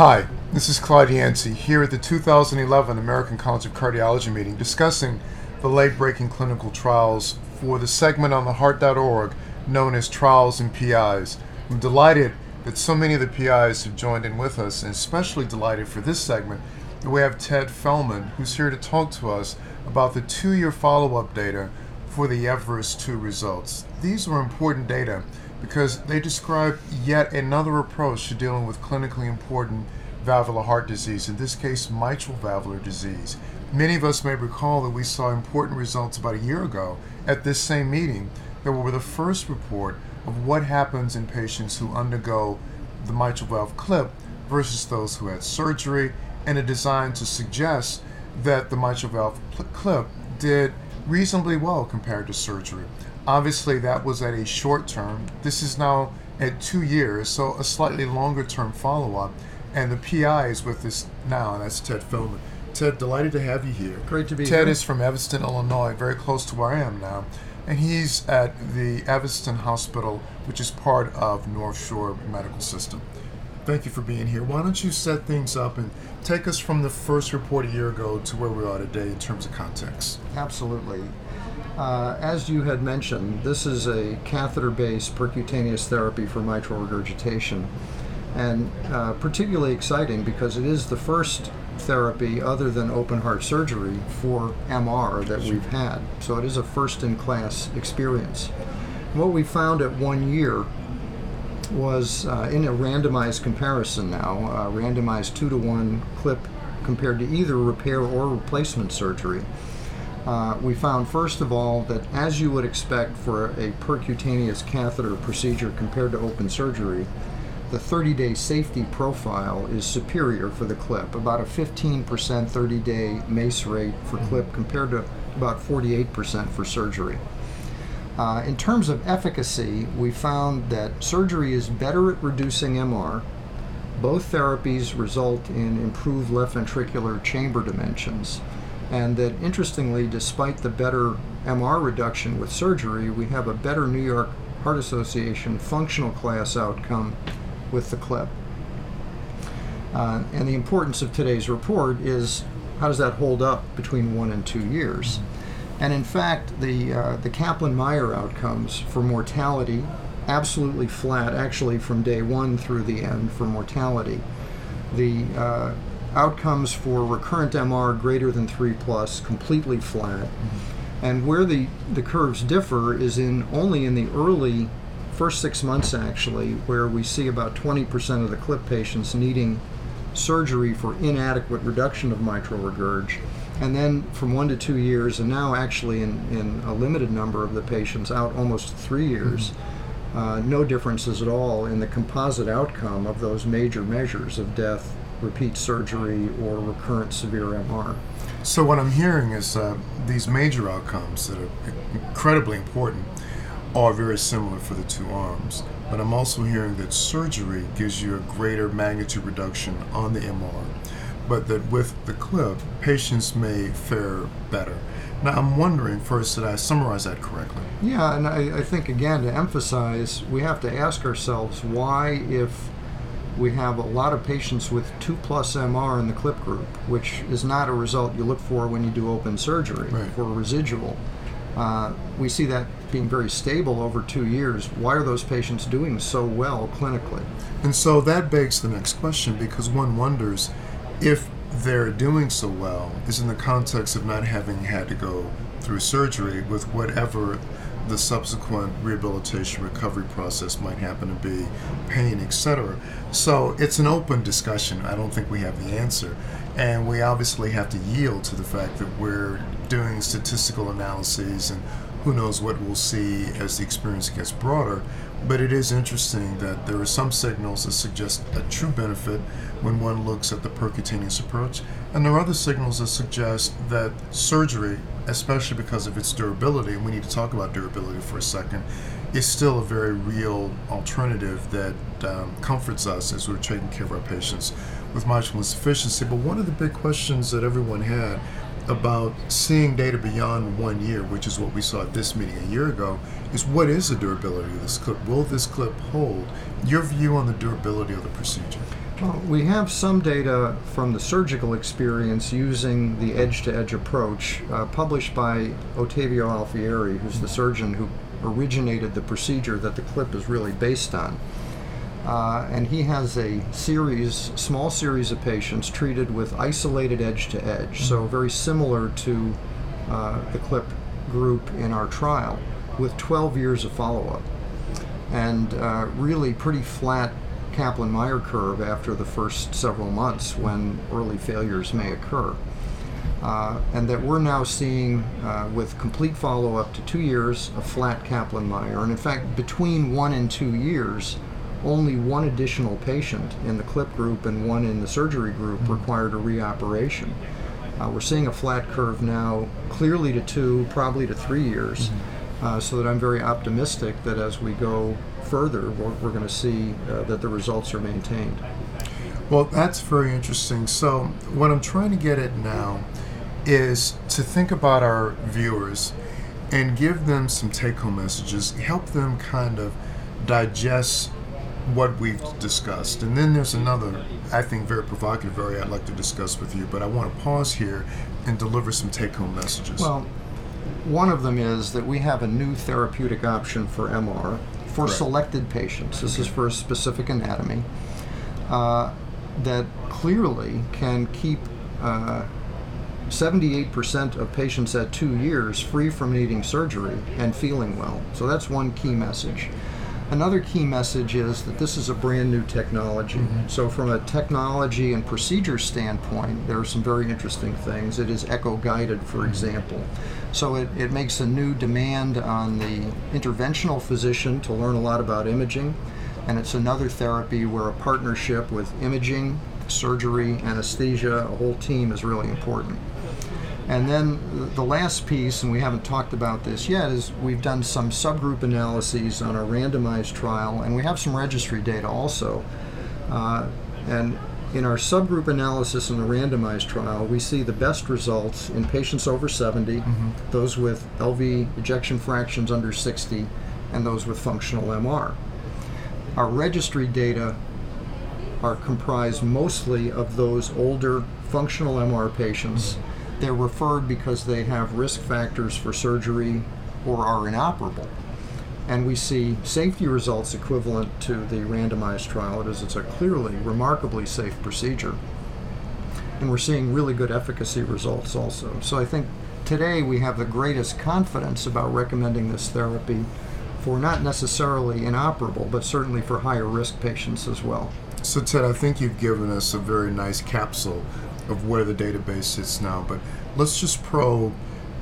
Hi, this is Clyde Yancy here at the 2011 American College of Cardiology meeting discussing the late breaking clinical trials for the segment on the heart.org known as Trials and PIs. I'm delighted that so many of the PIs have joined in with us, and especially delighted for this segment that we have Ted Feldman, who's here to talk to us about the two year follow up data for the Everest 2 results. These were important data because they describe yet another approach to dealing with clinically important valvular heart disease, in this case, mitral valvular disease. Many of us may recall that we saw important results about a year ago at this same meeting that were the first report of what happens in patients who undergo the mitral valve clip versus those who had surgery, and a design to suggest that the mitral valve clip did reasonably well compared to surgery. Obviously, that was at a short term. This is now at two years, so a slightly longer term follow up. And the PI is with us now, and that's Ted Feldman. Ted, delighted to have you here. Great to be here. Ted is from Evanston, Illinois, very close to where I am now. And he's at the Evanston Hospital, which is part of North Shore Medical System. Thank you for being here. Why don't you set things up and take us from the first report a year ago to where we are today in terms of context? Absolutely. Uh, as you had mentioned, this is a catheter based percutaneous therapy for mitral regurgitation. And uh, particularly exciting because it is the first therapy other than open heart surgery for MR that we've had. So it is a first in class experience. What we found at one year was uh, in a randomized comparison now, uh, randomized two to one clip compared to either repair or replacement surgery. Uh, we found, first of all, that as you would expect for a percutaneous catheter procedure compared to open surgery, the 30 day safety profile is superior for the clip, about a 15% 30 day MACE rate for clip compared to about 48% for surgery. Uh, in terms of efficacy, we found that surgery is better at reducing MR. Both therapies result in improved left ventricular chamber dimensions. And that interestingly, despite the better MR reduction with surgery, we have a better New York Heart Association functional class outcome with the clip. Uh, and the importance of today's report is how does that hold up between one and two years? And in fact, the, uh, the Kaplan Meier outcomes for mortality, absolutely flat, actually from day one through the end for mortality. The uh, outcomes for recurrent MR greater than 3 plus, completely flat. Mm-hmm. And where the, the curves differ is in only in the early first six months, actually, where we see about 20% of the CLIP patients needing surgery for inadequate reduction of mitral regurg and then from one to two years, and now actually in, in a limited number of the patients out almost three years, mm-hmm. uh, no differences at all in the composite outcome of those major measures of death, repeat surgery, or recurrent severe MR. So, what I'm hearing is uh, these major outcomes that are incredibly important are very similar for the two arms. But I'm also hearing that surgery gives you a greater magnitude reduction on the MR but that with the clip, patients may fare better. Now, I'm wondering first, did I summarize that correctly? Yeah, and I, I, think again to emphasize, we have to ask ourselves why, if we have a lot of patients with 2 plus MR in the clip group, which is not a result you look for when you do open surgery right. for residual, uh, we see that being very stable over two years. Why are those patients doing so well clinically? And so that begs the next question because one wonders if they're doing so well is in the context of not having had to go through surgery with whatever the subsequent rehabilitation recovery process might happen to be pain etc so it's an open discussion. I don't think we have the answer. And we obviously have to yield to the fact that we're doing statistical analyses and who knows what we'll see as the experience gets broader but it is interesting that there are some signals that suggest a true benefit when one looks at the percutaneous approach, and there are other signals that suggest that surgery, especially because of its durability, and we need to talk about durability for a second, is still a very real alternative that um, comforts us as we're taking care of our patients with mitral insufficiency. But one of the big questions that everyone had about seeing data beyond one year, which is what we saw at this meeting a year ago, is what is the durability of this clip? Will this clip hold? Your view on the durability of the procedure? Well, we have some data from the surgical experience using the edge to edge approach uh, published by Ottavio Alfieri, who's the surgeon who originated the procedure that the clip is really based on. Uh, and he has a series, small series of patients treated with isolated edge to edge, so very similar to uh, the clip group in our trial, with 12 years of follow up. And uh, really pretty flat Kaplan Meier curve after the first several months when early failures may occur. Uh, and that we're now seeing, uh, with complete follow up to two years, a flat Kaplan Meier. And in fact, between one and two years, only one additional patient in the clip group and one in the surgery group required a reoperation. Uh, we're seeing a flat curve now, clearly to two, probably to three years. Uh, so that I'm very optimistic that as we go further, we're, we're going to see uh, that the results are maintained. Well, that's very interesting. So, what I'm trying to get at now is to think about our viewers and give them some take home messages, help them kind of digest what we've discussed. And then there's another, I think, very provocative area I'd like to discuss with you, but I want to pause here and deliver some take home messages. Well, one of them is that we have a new therapeutic option for MR for Right. selected patients. This is for a specific anatomy uh, that clearly can keep uh, 78% of patients at two years free from needing surgery and feeling well. So that's one key message. Another key message is that this is a brand new technology. Mm-hmm. So, from a technology and procedure standpoint, there are some very interesting things. It is echo guided, for mm-hmm. example. So, it, it makes a new demand on the interventional physician to learn a lot about imaging. And it's another therapy where a partnership with imaging, surgery, anesthesia, a whole team is really important. And then the last piece, and we haven't talked about this yet, is we've done some subgroup analyses on our randomized trial, and we have some registry data also. Uh, and in our subgroup analysis in the randomized trial, we see the best results in patients over 70, those with LV ejection fractions under 60, and those with functional MR. Our registry data are comprised mostly of those older functional MR patients. They're referred because they have risk factors for surgery or are inoperable. And we see safety results equivalent to the randomized trial. It is it's a clearly remarkably safe procedure. And we're seeing really good efficacy results also. So I think today we have the greatest confidence about recommending this therapy for not necessarily inoperable, but certainly for higher risk patients as well. So, Ted, I think you've given us a very nice capsule of where the database sits now, but let's just probe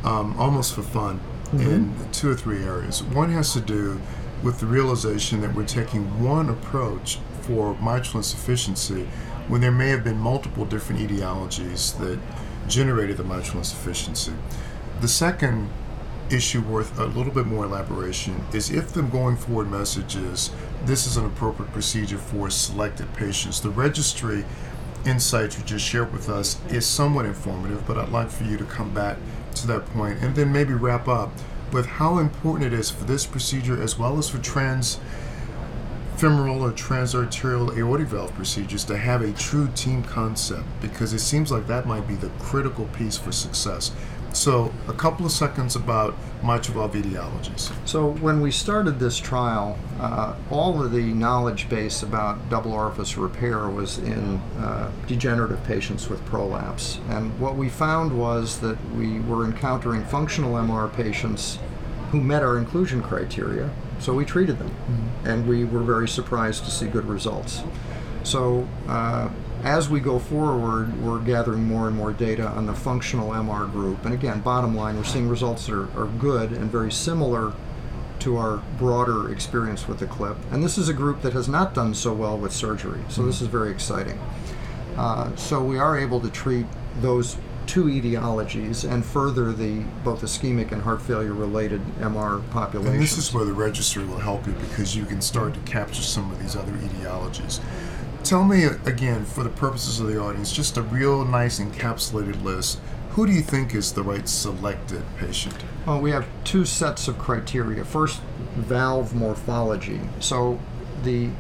um, almost for fun in two or three areas. One has to do with the realization that we're taking one approach for mitral insufficiency when there may have been multiple different etiologies that generated the mitral insufficiency. The second issue worth a little bit more elaboration is if the going forward message is this is an appropriate procedure for selected patients. The registry insights you just shared with us is somewhat informative, but I'd like for you to come back to that point and then maybe wrap up with how important it is for this procedure as well as for trans femoral or transarterial aortic valve procedures to have a true team concept because it seems like that might be the critical piece for success. So, a couple of seconds about mitral valve etiologies. So when we started this trial, uh, all of the knowledge base about double orifice repair was in uh, degenerative patients with prolapse. And what we found was that we were encountering functional MR patients who met our inclusion criteria, so we treated them. And we were very surprised to see good results. So uh, as we go forward, we're gathering more and more data on the functional MR group. And again, bottom line, we're seeing results that are, are good and very similar to our broader experience with the clip. And this is a group that has not done so well with surgery, so this is very exciting. Uh, so we are able to treat those two etiologies and further the both ischemic and heart failure related MR populations. And this is where the registry will help you because you can start to capture some of these other etiologies. Tell me again, for the purposes of the audience, just a real nice encapsulated list. Who do you think is the right selected patient? Well, we have two sets of criteria. First, valve morphology. So the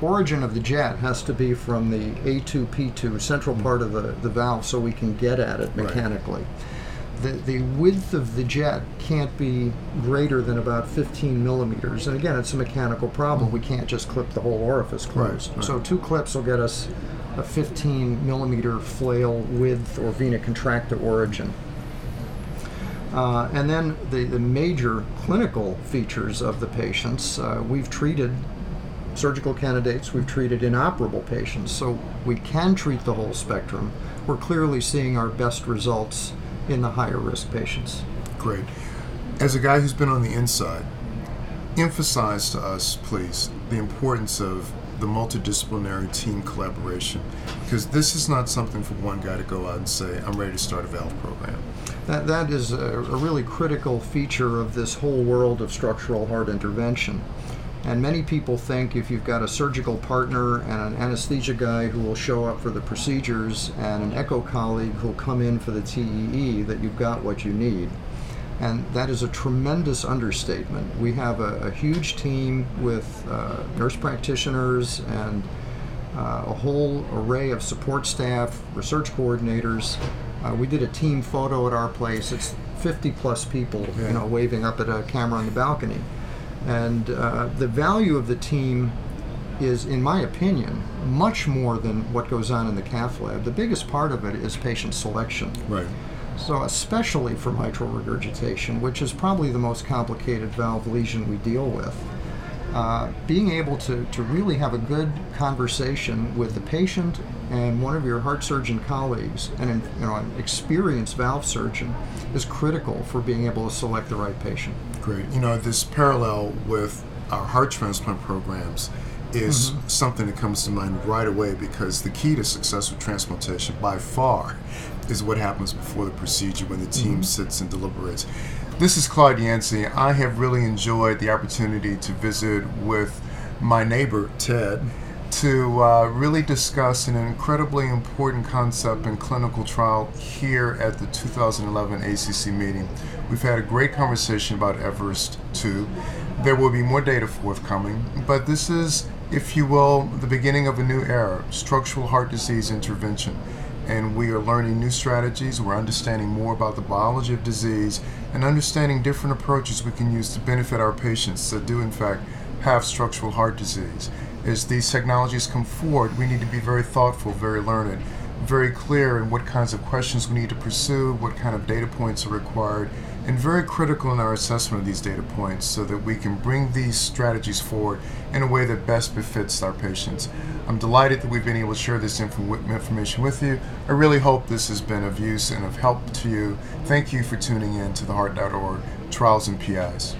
origin of the jet has to be from the A2P2 central part of the, the valve so we can get at it Right. The, the width of the jet can't be greater than about 15 millimeters. And again, it's a mechanical problem. We can't just clip the whole orifice closed. right. So two clips will get us a 15 millimeter flail width or vena contracta origin. Uh, and then the, the major clinical features of the patients, uh, we've treated surgical candidates, we've treated inoperable patients, so we can treat the whole spectrum. We're clearly seeing our best results in the higher risk patients. Great. As a guy who's been on the inside, emphasize to us, please, the importance of the multidisciplinary team collaboration because this is not something for one guy to go out and say, I'm ready to start a valve program. That, that is a, a really critical feature of this whole world of structural heart intervention. And many people think if you've got a surgical partner and an anesthesia guy who will show up for the procedures and an echo colleague who'll come in for the TEE, that you've got what you need. And that is a tremendous understatement. We have a, a huge team with uh, nurse practitioners and uh, a whole array of support staff, research coordinators. Uh, we did a team photo at our place. It's 50 plus people, Yeah. you know, waving up at a camera on the balcony. And uh, the value of the team is, in my opinion, much more than what goes on in the cath lab. The biggest part of it is patient selection. Right. So, especially for mitral regurgitation, which is probably the most complicated valve lesion we deal with, uh, being able to, to really have a good conversation with the patient and one of your heart surgeon colleagues, and an, you know, an experienced valve surgeon, is critical for being able to select the right patient. Great. You know, this parallel with our heart transplant programs is something that comes to mind right away because the key to successful transplantation by far is what happens before the procedure when the team sits and deliberates. This is Clyde Yancy. I have really enjoyed the opportunity to visit with my neighbor, Ted, to uh, really discuss an incredibly important concept in clinical trial here at the 2011 ACC meeting. We've had a great conversation about Everest 2. There will be more data forthcoming, but this is, if you will, the beginning of a new era structural heart disease intervention. And we are learning new strategies, we're understanding more about the biology of disease, and understanding different approaches we can use to benefit our patients that do, in fact, have structural heart disease. As these technologies come forward, we need to be very thoughtful, very learned, very clear in what kinds of questions we need to pursue, what kind of data points are required, and very critical in our assessment of these data points so that we can bring these strategies forward in a way that best befits our patients. I'm delighted that we've been able to share this info- information with you. I really hope this has been of use and of help to you. Thank you for tuning in to the Heart.org Trials and PIs.